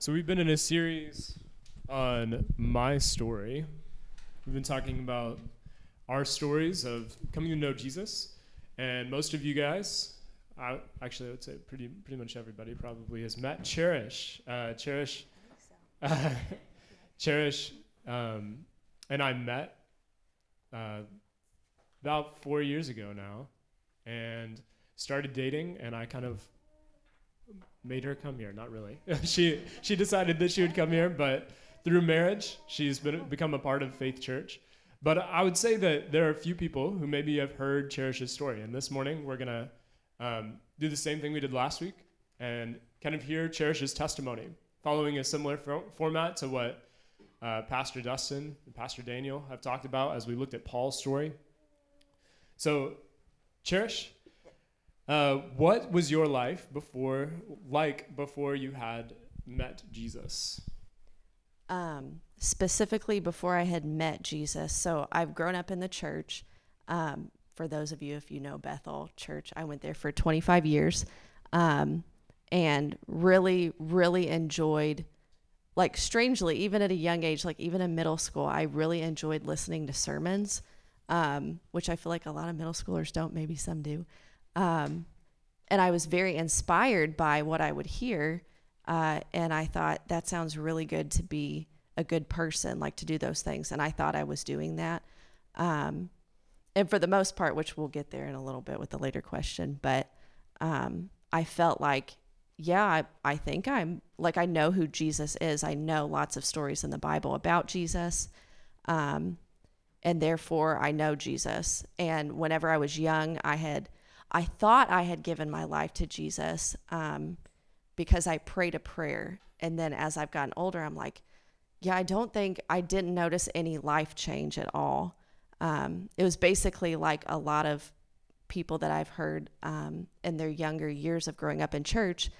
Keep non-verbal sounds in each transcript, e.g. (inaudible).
So we've been in a series on my story. We've been talking about our stories of coming to know Jesus, and most of you guys, I, actually, I would say pretty pretty much everybody probably has met Cherish. Uh, Cherish, uh, (laughs) Cherish, um, and I met uh, about four years ago now, and started dating, and I kind of made her come here. Not really. (laughs) she she decided that she would come here, but through marriage, she's been become a part of Faith Church. But I would say that there are a few people who maybe have heard Cherish's story, and this morning we're gonna um, do the same thing we did last week and kind of hear Cherish's testimony, following a similar fo- format to what uh, Pastor Dustin and Pastor Daniel have talked about as we looked at Paul's story. So, Cherish, uh, what was your life before, like before you had met Jesus? Um, specifically, before I had met Jesus. So I've grown up in the church. Um, for those of you, if you know Bethel Church, I went there for 25 years, um, and really, really enjoyed. Like strangely, even at a young age, like even in middle school, I really enjoyed listening to sermons, um, which I feel like a lot of middle schoolers don't. Maybe some do. Um, and I was very inspired by what I would hear. Uh, and I thought that sounds really good to be a good person, like to do those things. And I thought I was doing that. Um, and for the most part, which we'll get there in a little bit with the later question, but um, I felt like, yeah, I, I think I'm like, I know who Jesus is. I know lots of stories in the Bible about Jesus. Um, and therefore, I know Jesus. And whenever I was young, I had I thought I had given my life to Jesus um, because I prayed a prayer. And then as I've gotten older, I'm like, yeah, I don't think I didn't notice any life change at all. Um, it was basically like a lot of people that I've heard um, in their younger years of growing up in church.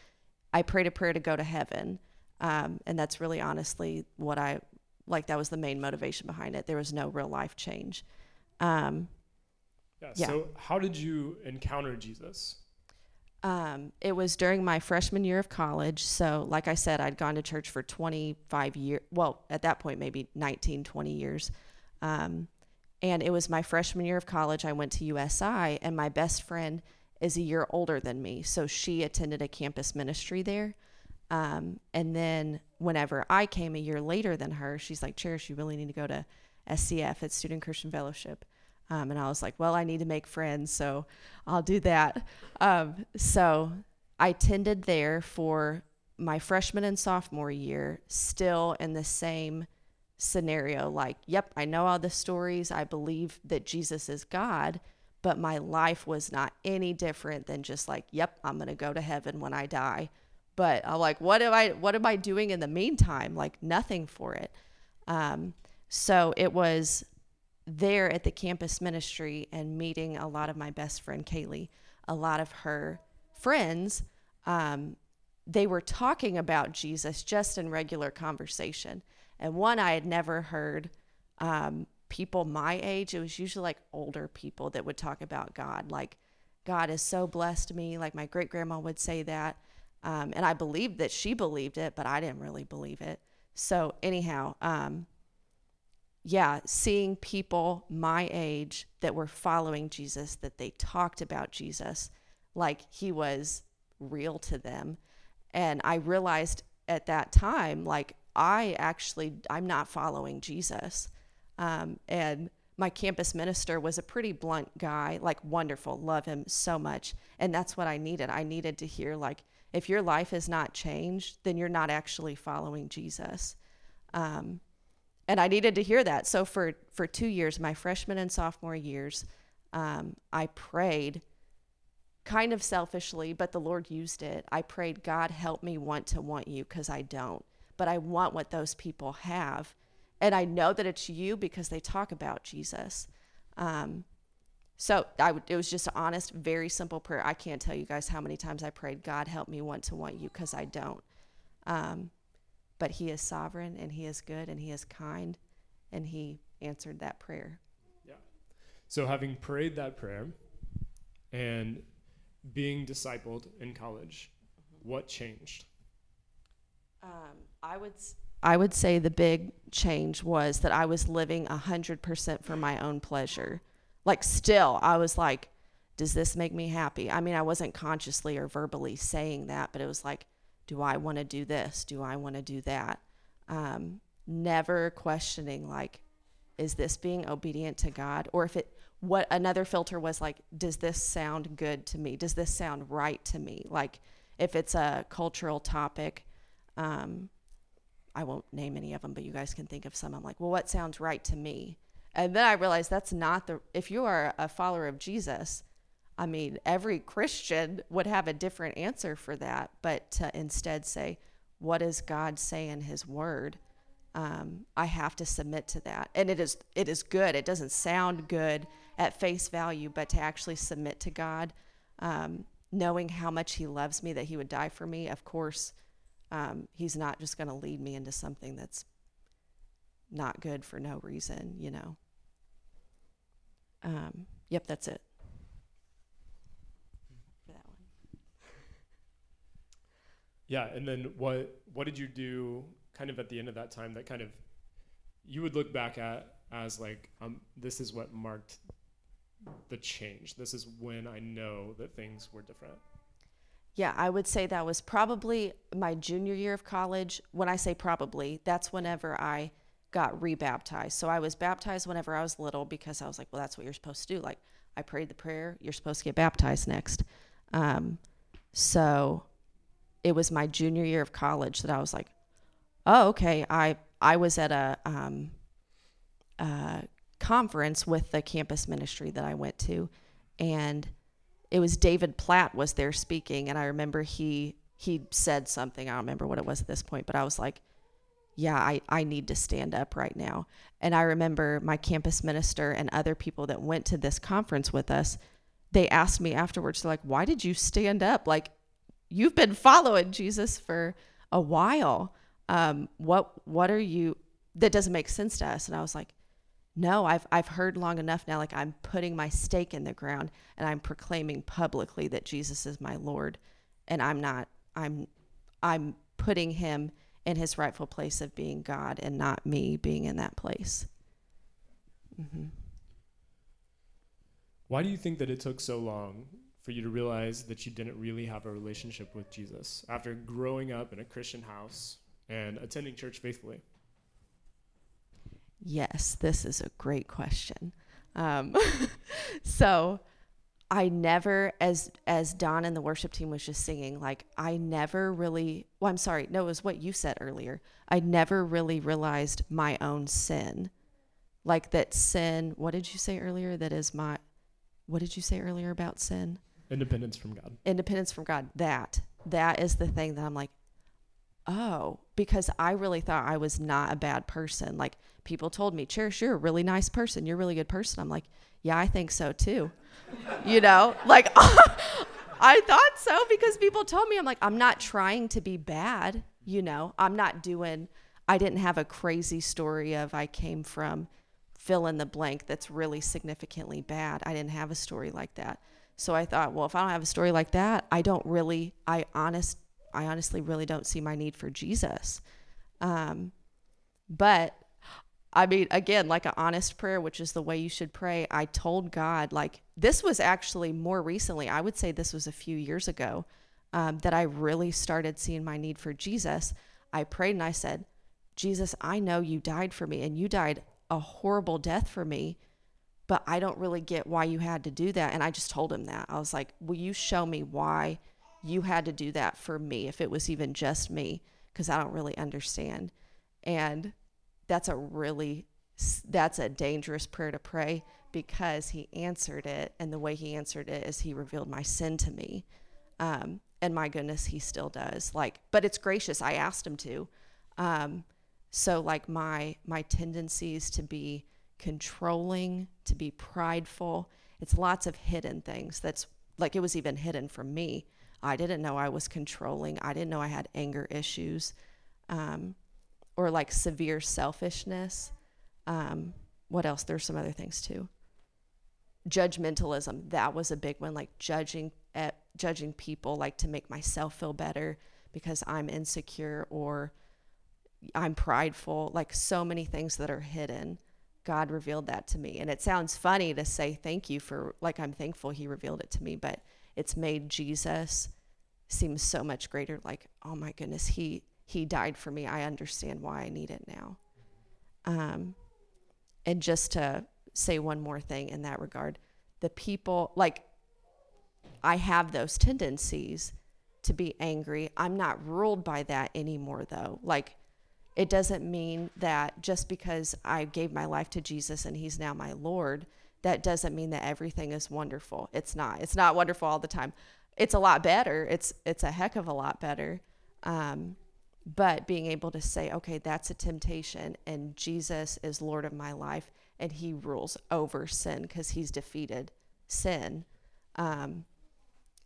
I prayed a prayer to go to heaven. Um, and that's really honestly what I like. That was the main motivation behind it. There was no real life change. Um, yeah, yeah. So, how did you encounter Jesus? Um, it was during my freshman year of college. So, like I said, I'd gone to church for 25 years. Well, at that point, maybe 19, 20 years. Um, and it was my freshman year of college. I went to USI, and my best friend is a year older than me. So, she attended a campus ministry there. Um, and then, whenever I came a year later than her, she's like, Cherish, you really need to go to SCF, it's Student Christian Fellowship. Um, and I was like, well, I need to make friends, so I'll do that. Um, so I tended there for my freshman and sophomore year, still in the same scenario like, yep, I know all the stories. I believe that Jesus is God, but my life was not any different than just like, yep, I'm going to go to heaven when I die. But I'm like, what am I what am I doing in the meantime? Like nothing for it. Um, so it was there at the campus ministry and meeting a lot of my best friend Kaylee, a lot of her friends, um, they were talking about Jesus just in regular conversation. And one I had never heard um, people my age, it was usually like older people that would talk about God. Like, God has so blessed me. Like, my great grandma would say that. Um, and I believed that she believed it, but I didn't really believe it. So, anyhow, um, yeah, seeing people my age that were following Jesus, that they talked about Jesus like he was real to them. And I realized at that time, like, I actually, I'm not following Jesus. Um, and my campus minister was a pretty blunt guy, like, wonderful, love him so much. And that's what I needed. I needed to hear, like, if your life has not changed, then you're not actually following Jesus. Um, and I needed to hear that. So for for two years, my freshman and sophomore years, um, I prayed, kind of selfishly, but the Lord used it. I prayed, God, help me want to want you because I don't, but I want what those people have, and I know that it's you because they talk about Jesus. Um, so I it was just an honest, very simple prayer. I can't tell you guys how many times I prayed, God, help me want to want you because I don't. Um, but he is sovereign and he is good and he is kind and he answered that prayer. Yeah. So having prayed that prayer and being discipled in college, mm-hmm. what changed? Um, I would s- I would say the big change was that I was living hundred percent for my own pleasure. Like still, I was like, does this make me happy? I mean, I wasn't consciously or verbally saying that, but it was like, do I want to do this? Do I want to do that? Um, never questioning like, is this being obedient to God? Or if it, what another filter was like, does this sound good to me? Does this sound right to me? Like, if it's a cultural topic, um, I won't name any of them, but you guys can think of some. I'm like, well, what sounds right to me? And then I realized that's not the, if you are a follower of Jesus, I mean, every Christian would have a different answer for that, but to instead say, what does God say in his word? Um, I have to submit to that. And it is, it is good. It doesn't sound good at face value, but to actually submit to God, um, knowing how much he loves me, that he would die for me, of course, um, he's not just going to lead me into something that's not good for no reason, you know. Um, yep, that's it. For that one. Yeah, and then what what did you do kind of at the end of that time that kind of you would look back at as like um this is what marked the change. This is when I know that things were different. Yeah, I would say that was probably my junior year of college. When I say probably, that's whenever I got rebaptized. So I was baptized whenever I was little because I was like, well, that's what you're supposed to do. Like, I prayed the prayer, you're supposed to get baptized next. Um, so it was my junior year of college that I was like, oh, okay. I I was at a um, conference with the campus ministry that I went to, and it was David Platt was there speaking, and I remember he he said something. I don't remember what it was at this point, but I was like, yeah, I, I need to stand up right now. And I remember my campus minister and other people that went to this conference with us, they asked me afterwards, they're like, why did you stand up? Like, you've been following Jesus for a while. Um, what what are you that doesn't make sense to us? And I was like, no, I've I've heard long enough now. Like I'm putting my stake in the ground and I'm proclaiming publicly that Jesus is my Lord, and I'm not. I'm I'm putting him in his rightful place of being God and not me being in that place. Mm-hmm. Why do you think that it took so long for you to realize that you didn't really have a relationship with Jesus after growing up in a Christian house and attending church faithfully? Yes, this is a great question. Um, (laughs) so I never, as as Don and the worship team was just singing, like I never really. Well, I'm sorry. No, it was what you said earlier. I never really realized my own sin, like that sin. What did you say earlier? That is my. What did you say earlier about sin? Independence from God. independence from God. That that is the thing that I'm like, oh, because I really thought I was not a bad person. Like people told me, Cherish, you're a really nice person. You're a really good person. I'm like, yeah, I think so too. you know, (laughs) like (laughs) I thought so because people told me. I'm like, I'm not trying to be bad. You know, I'm not doing. I didn't have a crazy story of I came from fill in the blank that's really significantly bad. I didn't have a story like that. So I thought, well, if I don't have a story like that, I don't really, I honest, I honestly really don't see my need for Jesus. Um, but I mean, again, like an honest prayer, which is the way you should pray. I told God, like, this was actually more recently. I would say this was a few years ago um, that I really started seeing my need for Jesus. I prayed and I said, Jesus, I know you died for me and you died a horrible death for me but I don't really get why you had to do that. And I just told him that. I was like, Will you show me why you had to do that for me, if it was even just me? Because I don't really understand. And that's a really that's a dangerous prayer to pray because he answered it and the way he answered it is he revealed my sin to me um, and my goodness he still does like but it's gracious i asked him to um, so like my my tendencies to be controlling, to be prideful. It's lots of hidden things. That's like it was even hidden from me. I didn't know I was controlling. I didn't know I had anger issues um, or like severe selfishness. Um, what else? There's some other things too. Judgmentalism, that was a big one, like judging at judging people like to make myself feel better, because I'm insecure or I'm prideful, like so many things that are hidden. God revealed that to me. And it sounds funny to say thank you for, like, I'm thankful He revealed it to me, but it's made Jesus seem so much greater. Like, oh my goodness, He He died for me. I understand why I need it now. Um, and just to say one more thing in that regard, the people, like, I have those tendencies to be angry. I'm not ruled by that anymore, though. Like, it doesn't mean that just because I gave my life to Jesus and he's now my Lord, that doesn't mean that everything is wonderful. It's not. It's not wonderful all the time. It's a lot better. It's it's a heck of a lot better. Um, but being able to say, okay, that's a temptation, and Jesus is Lord of my life, and He rules over sin because He's defeated sin. Um,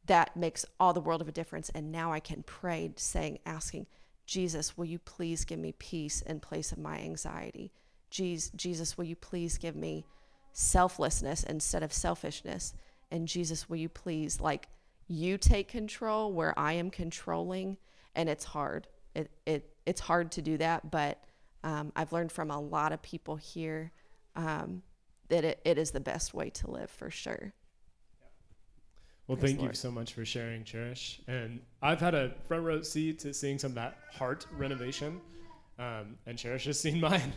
that makes all the world of a difference. And now I can pray, saying, asking, Jesus, will you please give me peace in place of my anxiety? Jesus, will you please give me selflessness instead of selfishness? And Jesus, will you please, like, you take control where I am controlling? And it's hard. It, it, it's hard to do that, but um, I've learned from a lot of people here um, that it, it is the best way to live for sure. Well, Praise thank Lord. you so much for sharing, Cherish. And I've had a front row seat to seeing some of that heart renovation. Um, and Cherish has (laughs) seen mine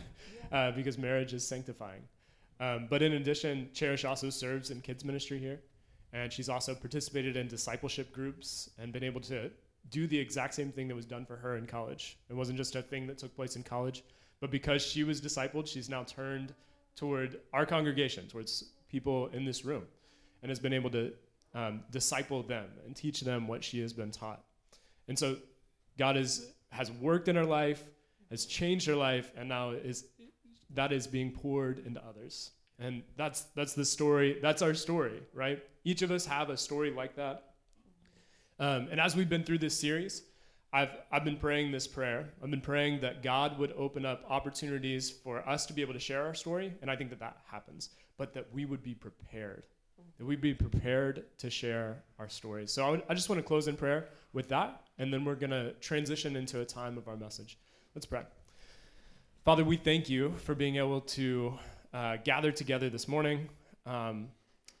uh, because marriage is sanctifying. Um, but in addition, Cherish also serves in kids ministry here. And she's also participated in discipleship groups and been able to do the exact same thing that was done for her in college. It wasn't just a thing that took place in college, but because she was discipled, she's now turned toward our congregation, towards people in this room, and has been able to um, disciple them and teach them what she has been taught. And so God is, has worked in her life, has changed her life, and now is that is being poured into others. And that's that's the story. That's our story, right? Each of us have a story like that. Um, and as we've been through this series, I've I've been praying this prayer. I've been praying that God would open up opportunities for us to be able to share our story, and I think that that happens. But that we would be prepared that we'd be prepared to share our stories. So I, would, I just want to close in prayer with that, and then we're going to transition into a time of our message. Let's pray. Father, we thank you for being able to uh, gather together this morning um,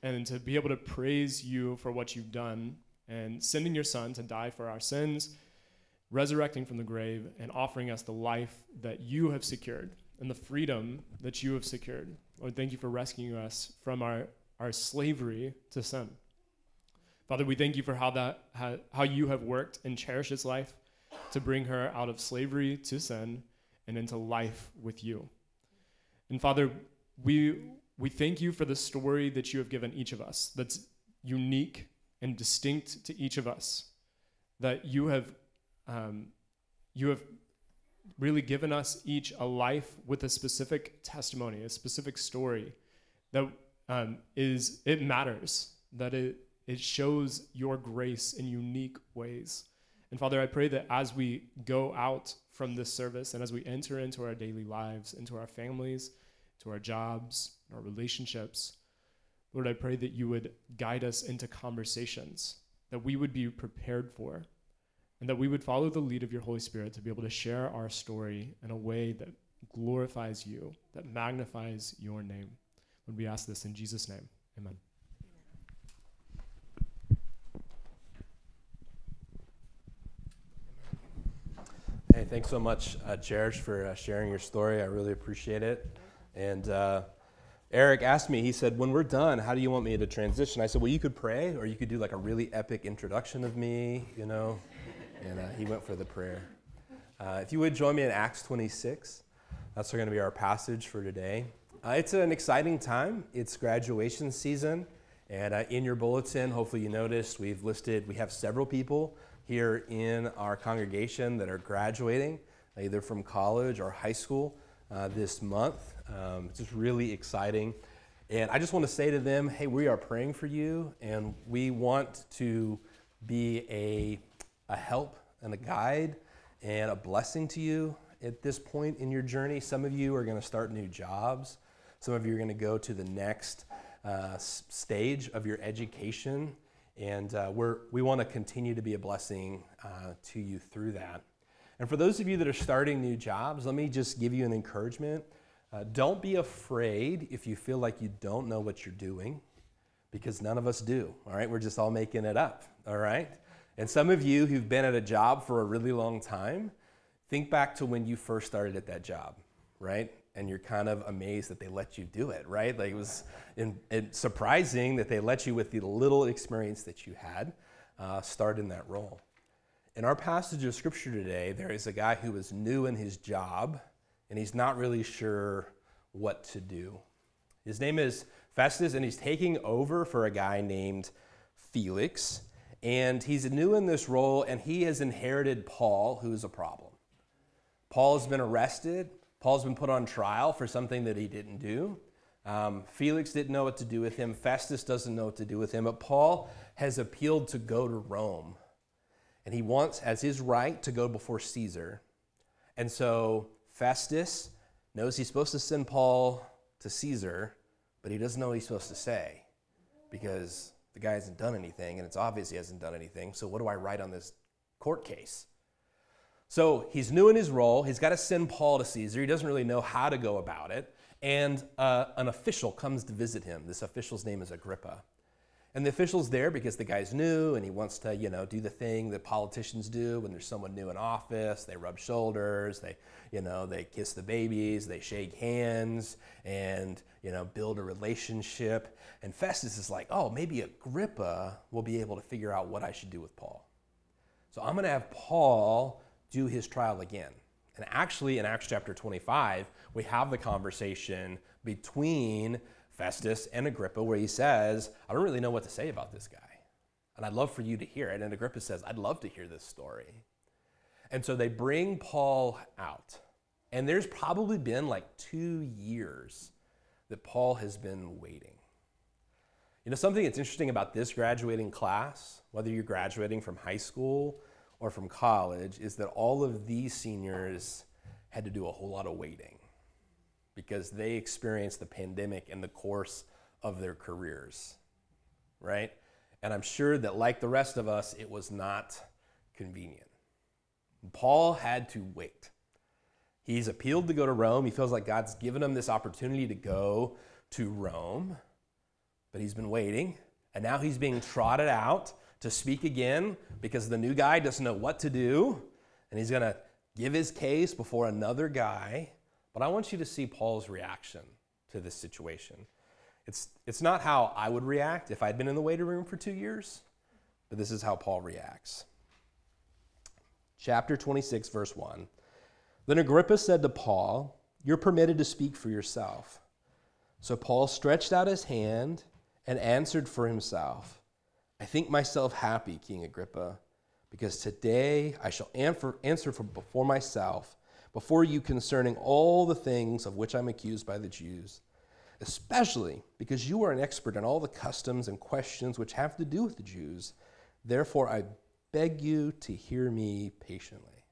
and to be able to praise you for what you've done and sending your son to die for our sins, resurrecting from the grave, and offering us the life that you have secured and the freedom that you have secured. Lord, thank you for rescuing us from our our slavery to sin. Father, we thank you for how that how, you have worked in Cherish's life to bring her out of slavery to sin and into life with you. And Father, we we thank you for the story that you have given each of us that's unique and distinct to each of us. That you have um, you have really given us each a life with a specific testimony, a specific story that um, is it matters that it it shows your grace in unique ways. And Father, I pray that as we go out from this service and as we enter into our daily lives, into our families, to our jobs, our relationships, Lord, I pray that you would guide us into conversations that we would be prepared for, and that we would follow the lead of your Holy Spirit to be able to share our story in a way that glorifies you, that magnifies your name. Would we ask this in Jesus' name? Amen. Hey, thanks so much, uh, for uh, sharing your story. I really appreciate it. And uh, Eric asked me, he said, when we're done, how do you want me to transition? I said, well, you could pray, or you could do like a really epic introduction of me, you know? And uh, he went for the prayer. Uh, if you would join me in Acts 26, that's going to be our passage for today. Uh, it's an exciting time. It's graduation season. And uh, in your bulletin, hopefully you noticed we've listed, we have several people here in our congregation that are graduating, either from college or high school uh, this month. Um, it's just really exciting. And I just want to say to them, hey, we are praying for you, and we want to be a, a help and a guide and a blessing to you at this point in your journey. Some of you are going to start new jobs. Some of you are going to go to the next uh, stage of your education. And uh, we're, we want to continue to be a blessing uh, to you through that. And for those of you that are starting new jobs, let me just give you an encouragement. Uh, don't be afraid if you feel like you don't know what you're doing, because none of us do, all right? We're just all making it up, all right? And some of you who've been at a job for a really long time, think back to when you first started at that job, right? And you're kind of amazed that they let you do it, right? Like it was in, in surprising that they let you, with the little experience that you had, uh, start in that role. In our passage of scripture today, there is a guy who is new in his job and he's not really sure what to do. His name is Festus, and he's taking over for a guy named Felix. And he's new in this role, and he has inherited Paul, who's a problem. Paul has been arrested. Paul's been put on trial for something that he didn't do. Um, Felix didn't know what to do with him. Festus doesn't know what to do with him. But Paul has appealed to go to Rome. And he wants, as his right, to go before Caesar. And so Festus knows he's supposed to send Paul to Caesar, but he doesn't know what he's supposed to say because the guy hasn't done anything, and it's obvious he hasn't done anything. So, what do I write on this court case? So, he's new in his role. He's got to send Paul to Caesar. He doesn't really know how to go about it. And uh, an official comes to visit him. This official's name is Agrippa. And the official's there because the guy's new and he wants to, you know, do the thing that politicians do when there's someone new in office. They rub shoulders, they, you know, they kiss the babies, they shake hands and, you know, build a relationship. And Festus is like, oh, maybe Agrippa will be able to figure out what I should do with Paul. So I'm going to have Paul do his trial again. And actually, in Acts chapter 25, we have the conversation between Festus and Agrippa, where he says, I don't really know what to say about this guy. And I'd love for you to hear it. And Agrippa says, I'd love to hear this story. And so they bring Paul out. And there's probably been like two years that Paul has been waiting. You know, something that's interesting about this graduating class, whether you're graduating from high school or from college, is that all of these seniors had to do a whole lot of waiting because they experienced the pandemic in the course of their careers, right? And I'm sure that, like the rest of us, it was not convenient. Paul had to wait. He's appealed to go to Rome. He feels like God's given him this opportunity to go to Rome, but he's been waiting. And now he's being trotted out to speak again because the new guy doesn't know what to do. And he's going to give his case before another guy. But I want you to see Paul's reaction to this situation. It's, it's not how I would react if I'd been in the waiting room for two years, but this is how Paul reacts. Chapter 26, verse 1. Then Agrippa said to Paul, You're permitted to speak for yourself. So Paul stretched out his hand and answered for himself I think myself happy, King Agrippa, because today I shall answer for before myself before you concerning all the things of which I'm accused by the Jews, especially because you are an expert in all the customs and questions which have to do with the Jews. Therefore, I beg you to hear me patiently.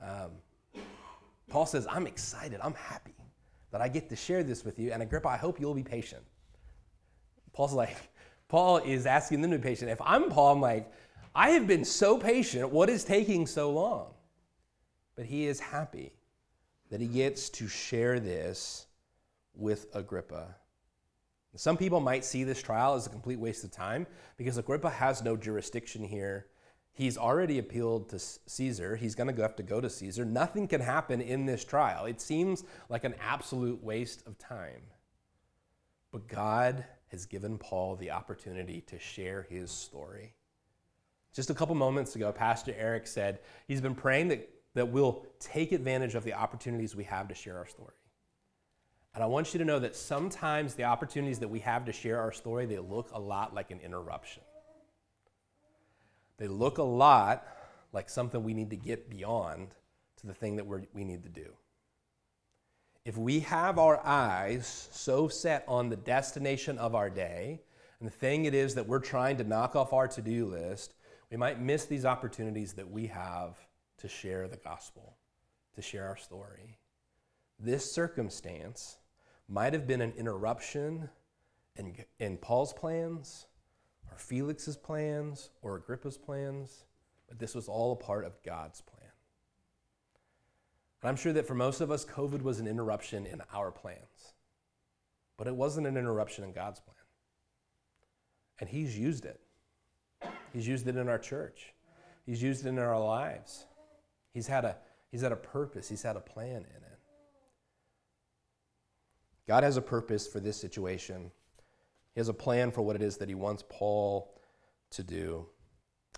Um, Paul says, I'm excited, I'm happy that I get to share this with you. And Agrippa, I hope you'll be patient. Paul's like, Paul is asking them to be patient. If I'm Paul, I'm like, I have been so patient. What is taking so long? But he is happy that he gets to share this with Agrippa. Some people might see this trial as a complete waste of time because Agrippa has no jurisdiction here. He's already appealed to Caesar. He's going to have to go to Caesar. Nothing can happen in this trial. It seems like an absolute waste of time. But God has given Paul the opportunity to share his story. Just a couple moments ago, Pastor Eric said he's been praying that that we'll take advantage of the opportunities we have to share our story. And I want you to know that sometimes the opportunities that we have to share our story, they look a lot like an interruption. They look a lot like something we need to get beyond to the thing that we need to do. If we have our eyes so set on the destination of our day and the thing it is that we're trying to knock off our to do list, we might miss these opportunities that we have to share the gospel, to share our story. This circumstance might have been an interruption in, in Paul's plans, or Felix's plans or Agrippa's plans, but this was all a part of God's plan. And I'm sure that for most of us, COVID was an interruption in our plans, but it wasn't an interruption in God's plan. And He's used it. He's used it in our church, He's used it in our lives. He's had a, he's had a purpose, He's had a plan in it. God has a purpose for this situation. He has a plan for what it is that He wants Paul to do.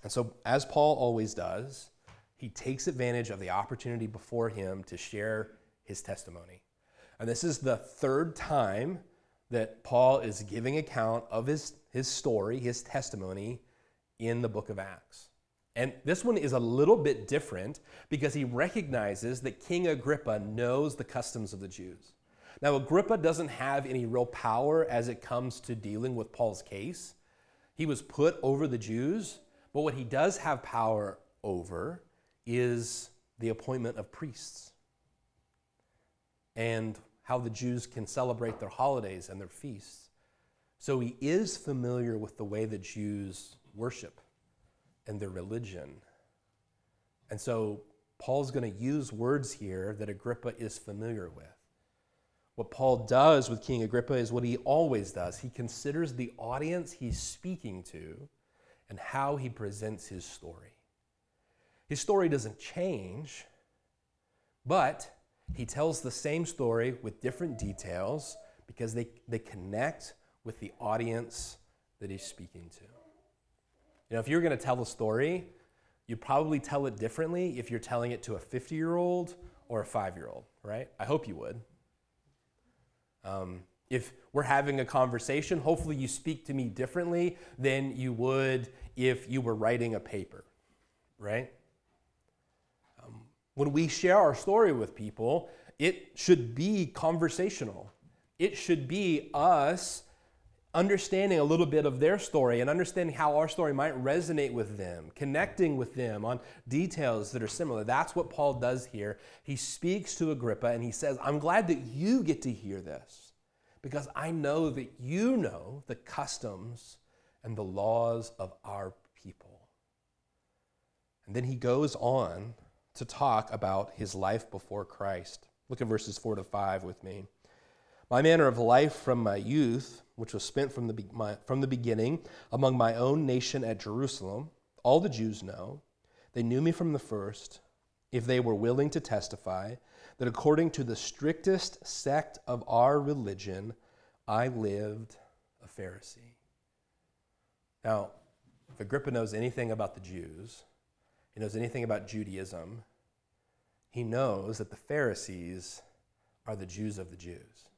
And so, as Paul always does, he takes advantage of the opportunity before him to share his testimony. And this is the third time that Paul is giving account of his, his story, his testimony in the book of Acts. And this one is a little bit different because he recognizes that King Agrippa knows the customs of the Jews. Now, Agrippa doesn't have any real power as it comes to dealing with Paul's case. He was put over the Jews, but what he does have power over is the appointment of priests and how the Jews can celebrate their holidays and their feasts. So he is familiar with the way the Jews worship and their religion. And so Paul's going to use words here that Agrippa is familiar with. What Paul does with King Agrippa is what he always does. He considers the audience he's speaking to and how he presents his story. His story doesn't change, but he tells the same story with different details because they, they connect with the audience that he's speaking to. You know, if you're going to tell a story, you probably tell it differently if you're telling it to a 50 year old or a five year old, right? I hope you would. Um, if we're having a conversation, hopefully you speak to me differently than you would if you were writing a paper, right? When we share our story with people, it should be conversational. It should be us understanding a little bit of their story and understanding how our story might resonate with them, connecting with them on details that are similar. That's what Paul does here. He speaks to Agrippa and he says, I'm glad that you get to hear this because I know that you know the customs and the laws of our people. And then he goes on to talk about his life before Christ. Look at verses 4 to 5 with me. My manner of life from my youth, which was spent from the, my, from the beginning among my own nation at Jerusalem, all the Jews know. They knew me from the first, if they were willing to testify, that according to the strictest sect of our religion, I lived a Pharisee. Now, if Agrippa knows anything about the Jews, he knows anything about Judaism, he knows that the Pharisees are the Jews of the Jews,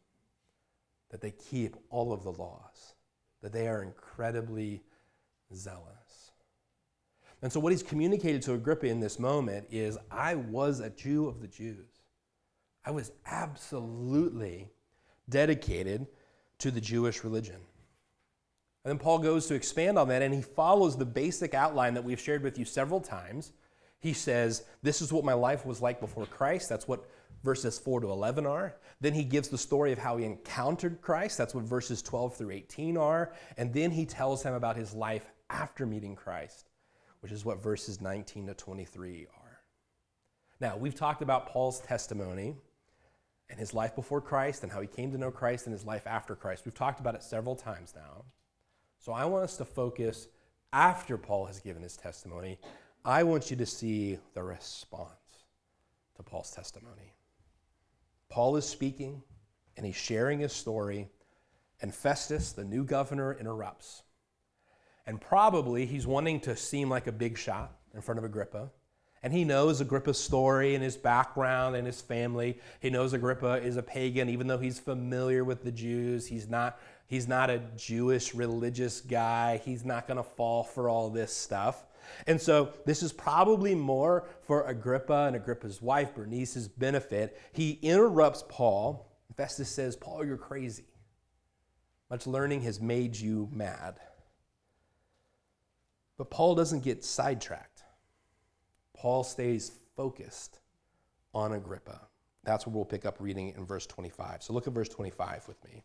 that they keep all of the laws, that they are incredibly zealous. And so, what he's communicated to Agrippa in this moment is I was a Jew of the Jews. I was absolutely dedicated to the Jewish religion. And then Paul goes to expand on that and he follows the basic outline that we've shared with you several times. He says, This is what my life was like before Christ. That's what verses 4 to 11 are. Then he gives the story of how he encountered Christ. That's what verses 12 through 18 are. And then he tells him about his life after meeting Christ, which is what verses 19 to 23 are. Now, we've talked about Paul's testimony and his life before Christ and how he came to know Christ and his life after Christ. We've talked about it several times now. So I want us to focus after Paul has given his testimony. I want you to see the response to Paul's testimony. Paul is speaking and he's sharing his story, and Festus, the new governor, interrupts. And probably he's wanting to seem like a big shot in front of Agrippa. And he knows Agrippa's story and his background and his family. He knows Agrippa is a pagan, even though he's familiar with the Jews. He's not He's not a Jewish religious guy. He's not going to fall for all this stuff. And so this is probably more for Agrippa and Agrippa's wife, Bernice's benefit. He interrupts Paul. Festus says, Paul, you're crazy. Much learning has made you mad. But Paul doesn't get sidetracked. Paul stays focused on Agrippa. That's where we'll pick up reading in verse 25. So look at verse 25 with me.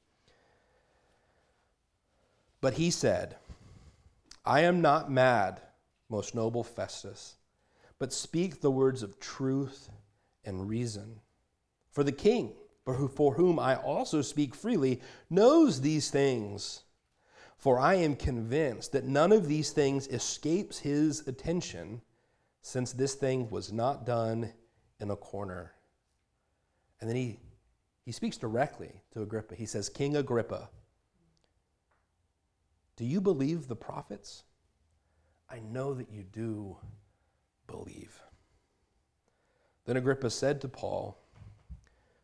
But he said, I am not mad, most noble Festus, but speak the words of truth and reason. For the king, for whom I also speak freely, knows these things. For I am convinced that none of these things escapes his attention, since this thing was not done in a corner. And then he, he speaks directly to Agrippa. He says, King Agrippa, do you believe the prophets? I know that you do believe. Then Agrippa said to Paul,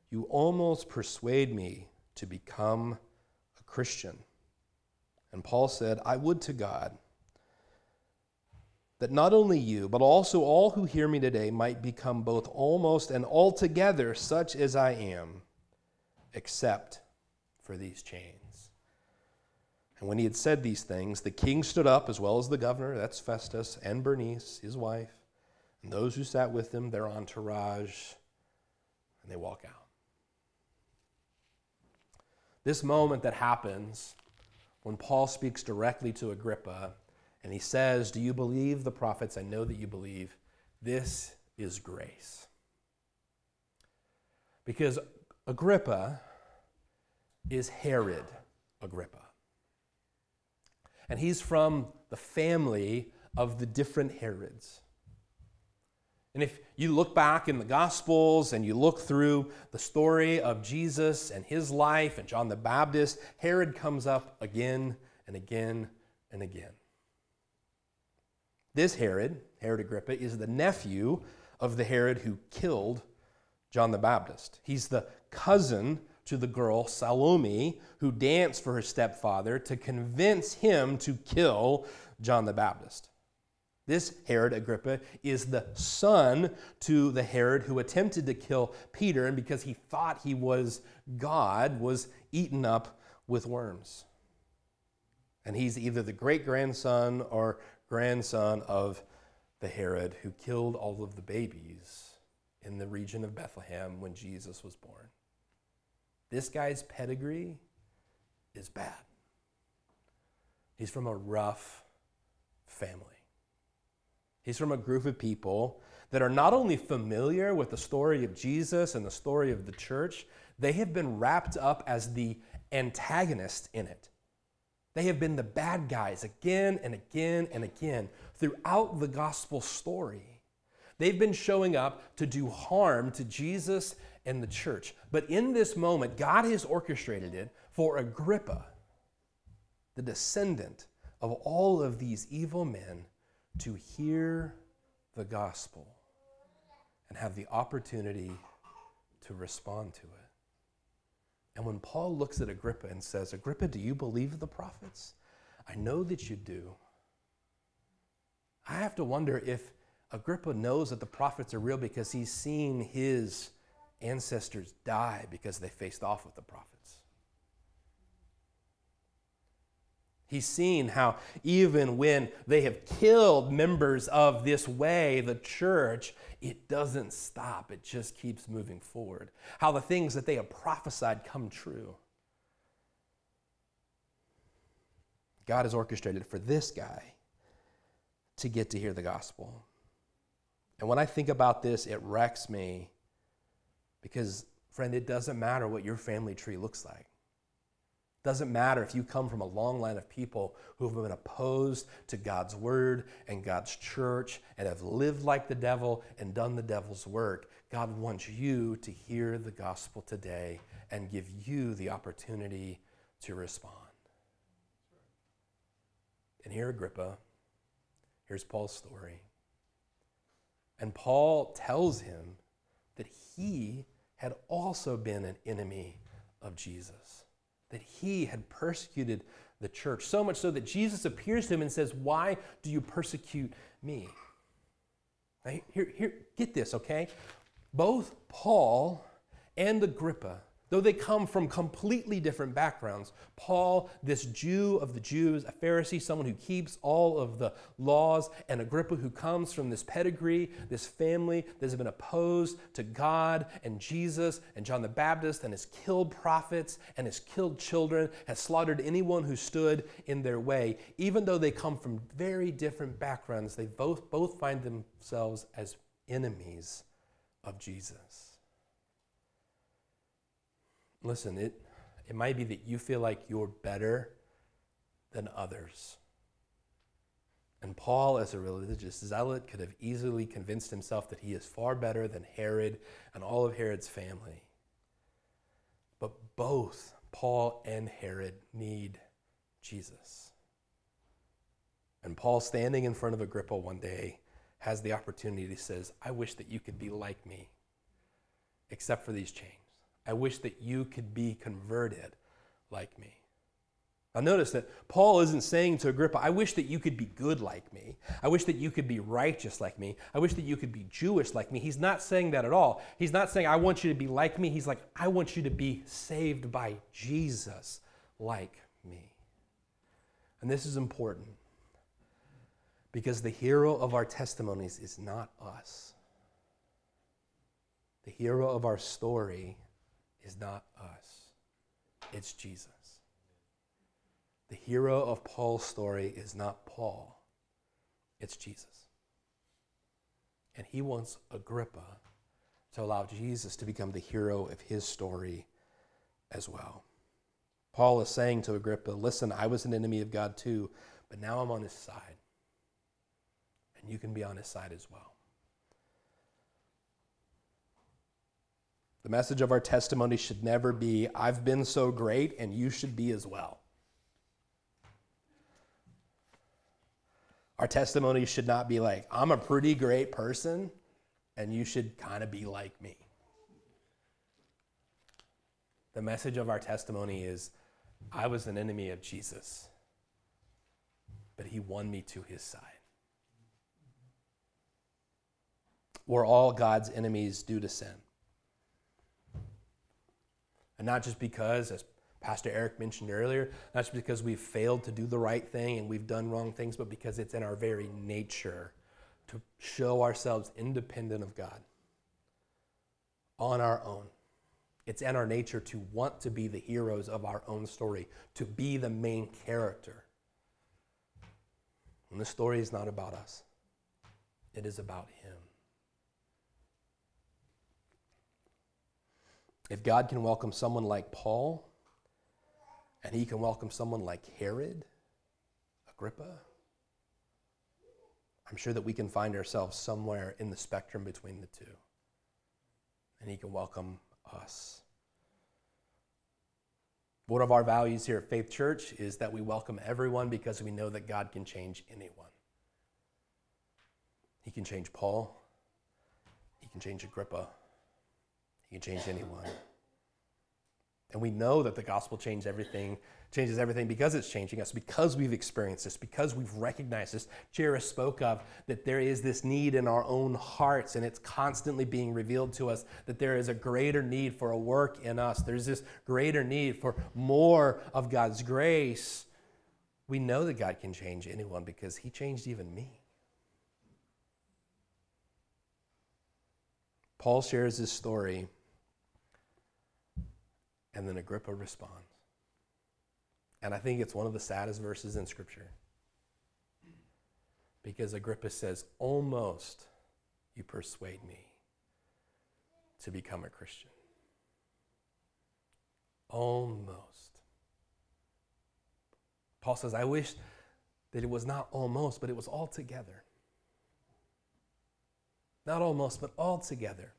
You almost persuade me to become a Christian. And Paul said, I would to God that not only you, but also all who hear me today might become both almost and altogether such as I am, except for these chains. And when he had said these things, the king stood up, as well as the governor, that's Festus, and Bernice, his wife, and those who sat with him, their entourage, and they walk out. This moment that happens when Paul speaks directly to Agrippa and he says, Do you believe the prophets? I know that you believe. This is grace. Because Agrippa is Herod Agrippa. And he's from the family of the different Herods. And if you look back in the Gospels and you look through the story of Jesus and his life and John the Baptist, Herod comes up again and again and again. This Herod, Herod Agrippa, is the nephew of the Herod who killed John the Baptist. He's the cousin to the girl Salome who danced for her stepfather to convince him to kill John the Baptist. This Herod Agrippa is the son to the Herod who attempted to kill Peter and because he thought he was God was eaten up with worms. And he's either the great grandson or grandson of the Herod who killed all of the babies in the region of Bethlehem when Jesus was born. This guy's pedigree is bad. He's from a rough family. He's from a group of people that are not only familiar with the story of Jesus and the story of the church, they have been wrapped up as the antagonist in it. They have been the bad guys again and again and again throughout the gospel story. They've been showing up to do harm to Jesus and the church. But in this moment, God has orchestrated it for Agrippa, the descendant of all of these evil men, to hear the gospel and have the opportunity to respond to it. And when Paul looks at Agrippa and says, Agrippa, do you believe the prophets? I know that you do. I have to wonder if Agrippa knows that the prophets are real because he's seen his ancestors die because they faced off with the prophets. He's seen how even when they have killed members of this way, the church, it doesn't stop. It just keeps moving forward. How the things that they have prophesied come true. God has orchestrated for this guy to get to hear the gospel. And when I think about this, it wrecks me because, friend, it doesn't matter what your family tree looks like. It Doesn't matter if you come from a long line of people who have been opposed to God's word and God's church and have lived like the devil and done the devil's work. God wants you to hear the gospel today and give you the opportunity to respond. And here, Agrippa, here's Paul's story. And Paul tells him that he had also been an enemy of Jesus that he had persecuted the church, so much so that Jesus appears to him and says, Why do you persecute me? Now, here, here, get this, okay? Both Paul and Agrippa Though they come from completely different backgrounds, Paul, this Jew of the Jews, a Pharisee, someone who keeps all of the laws, and Agrippa, who comes from this pedigree, this family that has been opposed to God and Jesus and John the Baptist, and has killed prophets and has killed children, has slaughtered anyone who stood in their way. Even though they come from very different backgrounds, they both, both find themselves as enemies of Jesus. Listen, it, it might be that you feel like you're better than others. And Paul, as a religious zealot, could have easily convinced himself that he is far better than Herod and all of Herod's family. But both Paul and Herod need Jesus. And Paul, standing in front of Agrippa one day, has the opportunity, he says, I wish that you could be like me, except for these chains. I wish that you could be converted like me. Now, notice that Paul isn't saying to Agrippa, I wish that you could be good like me. I wish that you could be righteous like me. I wish that you could be Jewish like me. He's not saying that at all. He's not saying, I want you to be like me. He's like, I want you to be saved by Jesus like me. And this is important because the hero of our testimonies is not us, the hero of our story is not us, it's Jesus. The hero of Paul's story is not Paul, it's Jesus. And he wants Agrippa to allow Jesus to become the hero of his story as well. Paul is saying to Agrippa, Listen, I was an enemy of God too, but now I'm on his side. And you can be on his side as well. The message of our testimony should never be, I've been so great and you should be as well. Our testimony should not be like, I'm a pretty great person and you should kind of be like me. The message of our testimony is, I was an enemy of Jesus, but he won me to his side. We're all God's enemies due to sin. And not just because, as Pastor Eric mentioned earlier, not just because we've failed to do the right thing and we've done wrong things, but because it's in our very nature to show ourselves independent of God on our own. It's in our nature to want to be the heroes of our own story, to be the main character. And the story is not about us, it is about Him. If God can welcome someone like Paul, and he can welcome someone like Herod, Agrippa, I'm sure that we can find ourselves somewhere in the spectrum between the two. And he can welcome us. One of our values here at Faith Church is that we welcome everyone because we know that God can change anyone. He can change Paul, he can change Agrippa, he can change anyone. And we know that the gospel changes everything, changes everything because it's changing us, because we've experienced this, because we've recognized this. Jairus spoke of that there is this need in our own hearts, and it's constantly being revealed to us that there is a greater need for a work in us. There's this greater need for more of God's grace. We know that God can change anyone because He changed even me. Paul shares this story and then Agrippa responds. And I think it's one of the saddest verses in Scripture. Because Agrippa says, Almost you persuade me to become a Christian. Almost. Paul says, I wish that it was not almost, but it was altogether. Not almost, but altogether.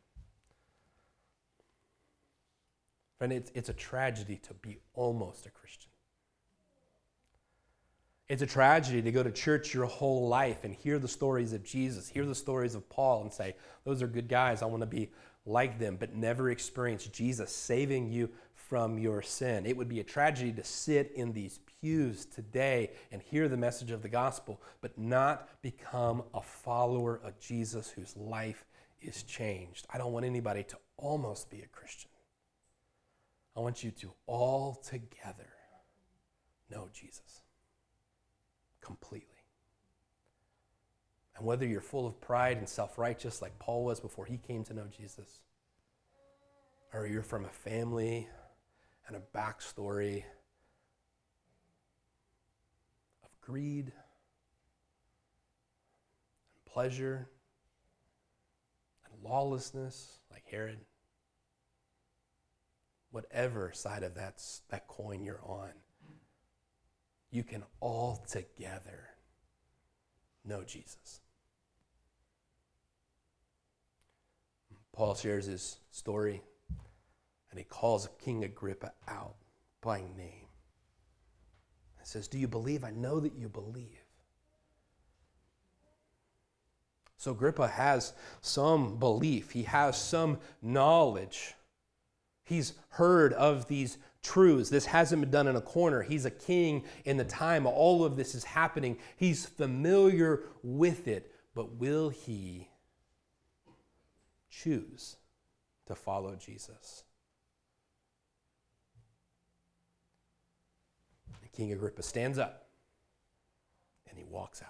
Friend, it's, it's a tragedy to be almost a Christian. It's a tragedy to go to church your whole life and hear the stories of Jesus, hear the stories of Paul, and say, Those are good guys. I want to be like them, but never experience Jesus saving you from your sin. It would be a tragedy to sit in these pews today and hear the message of the gospel, but not become a follower of Jesus whose life is changed. I don't want anybody to almost be a Christian. I want you to all together know Jesus completely. And whether you're full of pride and self righteous like Paul was before he came to know Jesus, or you're from a family and a backstory of greed and pleasure and lawlessness like Herod, whatever side of that, that coin you're on, you can all together know Jesus. Paul shares his story and he calls King Agrippa out by name. He says, Do you believe? I know that you believe. So Agrippa has some belief, he has some knowledge. He's heard of these truths. This hasn't been done in a corner. He's a king in the time all of this is happening. He's familiar with it, but will he choose to follow Jesus? King Agrippa stands up and he walks out.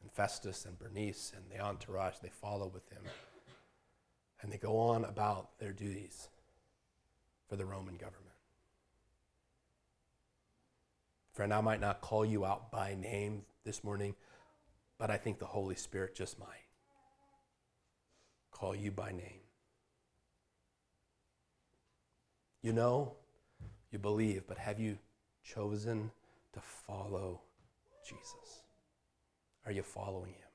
And Festus and Bernice and the entourage, they follow with him. And they go on about their duties for the Roman government. Friend, I might not call you out by name this morning, but I think the Holy Spirit just might call you by name. You know, you believe, but have you chosen to follow Jesus? Are you following him?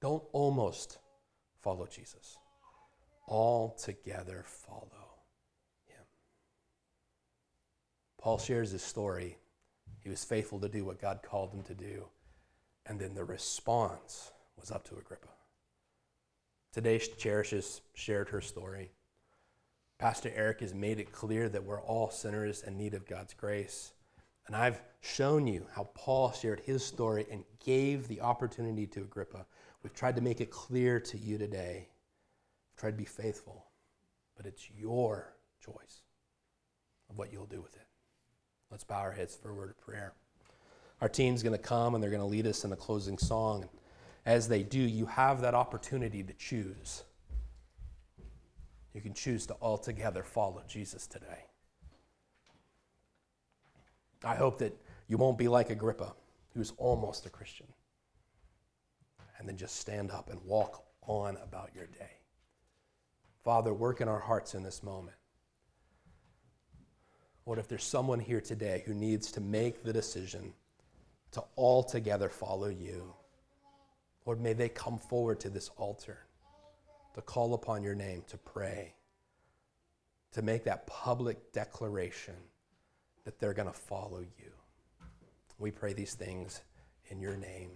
Don't almost follow Jesus. All together follow him. Paul shares his story. He was faithful to do what God called him to do. And then the response was up to Agrippa. Today, Cherish has shared her story. Pastor Eric has made it clear that we're all sinners in need of God's grace. And I've shown you how Paul shared his story and gave the opportunity to Agrippa. We've tried to make it clear to you today. We've tried to be faithful, but it's your choice of what you'll do with it. Let's bow our heads for a word of prayer. Our team's going to come and they're going to lead us in a closing song. As they do, you have that opportunity to choose. You can choose to altogether follow Jesus today. I hope that you won't be like Agrippa, who's almost a Christian, and then just stand up and walk on about your day. Father, work in our hearts in this moment. What if there's someone here today who needs to make the decision to altogether follow you? Lord, may they come forward to this altar to call upon your name, to pray, to make that public declaration that they're going to follow you. We pray these things in your name.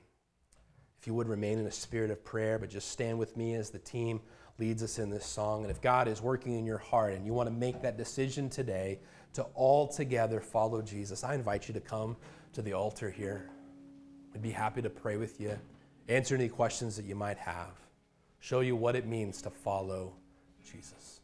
If you would remain in a spirit of prayer, but just stand with me as the team leads us in this song. And if God is working in your heart and you want to make that decision today to all together follow Jesus, I invite you to come to the altar here. We'd be happy to pray with you, answer any questions that you might have show you what it means to follow Jesus.